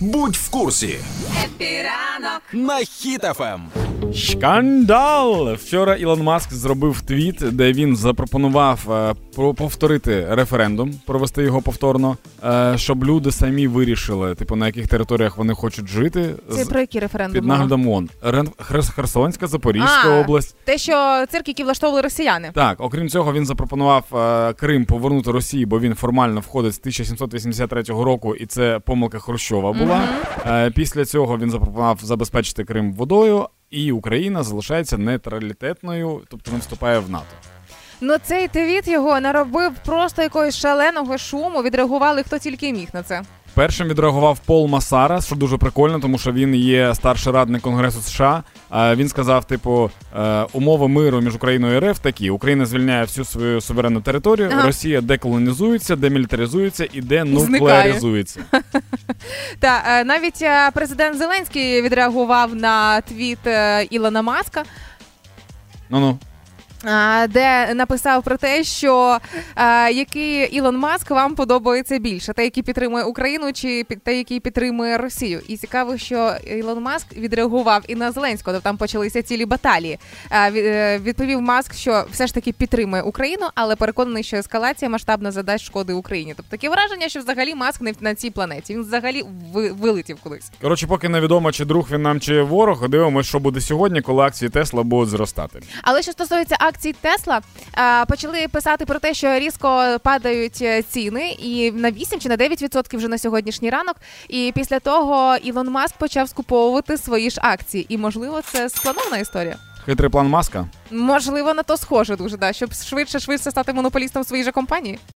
Будь в курсі Хеппі Ранок на Хіт FM. Шкандал! Вчора Ілон Маск зробив твіт, де він запропонував е, повторити референдум, провести його повторно, е, щоб люди самі вирішили, типу, на яких територіях вони хочуть жити. Це про який референдум? Під наглядом ООН. Херсонська, Запорізька А. область. Те, що цирк, які влаштовували росіяни. Так, окрім цього, він запропонував е, Крим повернути Росії, бо він формально входить з 1783 року, і це помилка Хрущова була. Е, після цього він запропонував забезпечити Крим водою, і Україна залишається нейтралітетною, тобто не вступає в НАТО. Ну цей твіт його наробив просто якогось шаленого шуму. Відреагували хто тільки міг на це. Першим відреагував Пол Масара, що дуже прикольно, тому що він є старший радник Конгресу США. Е, Він сказав: типу, е, умови миру між Україною і РФ такі: Україна звільняє всю свою суверенну територію, Ага. Росія деколонізується, демілітаризується і денуклеаризується. Та е, навіть президент Зеленський відреагував на твіт Ілона Маска. Ну ну. Де написав про те, що який Ілон Маск вам подобається більше, той, який підтримує Україну, чи під- той, який підтримує Росію. І цікаво, що Ілон Маск відреагував і на Зеленського, тобто там почалися цілі баталії. Е, від- Відповів Маск, що все ж таки підтримує Україну, але переконаний, що ескалація масштабно задасть шкоди Україні. Тобто таке враження, що взагалі Маск не на цій планеті. Він взагалі вилетів кудись. Коротше, поки невідомо, чи друг він нам, чи ворог, дивимося, що буде сьогодні, коли акції Тесла будуть зростати. Але що стосується акцій Тесла, е, почали писати про те, що різко падають е, ціни, і на 8 чи на 9% вже на сьогоднішній ранок. І після того Ілон Маск почав скуповувати свої ж акції. І можливо, це спланована історія. Хитрий план маска. Можливо, на то схоже дуже, да, щоб швидше швидше стати монополістом своїй же компанії.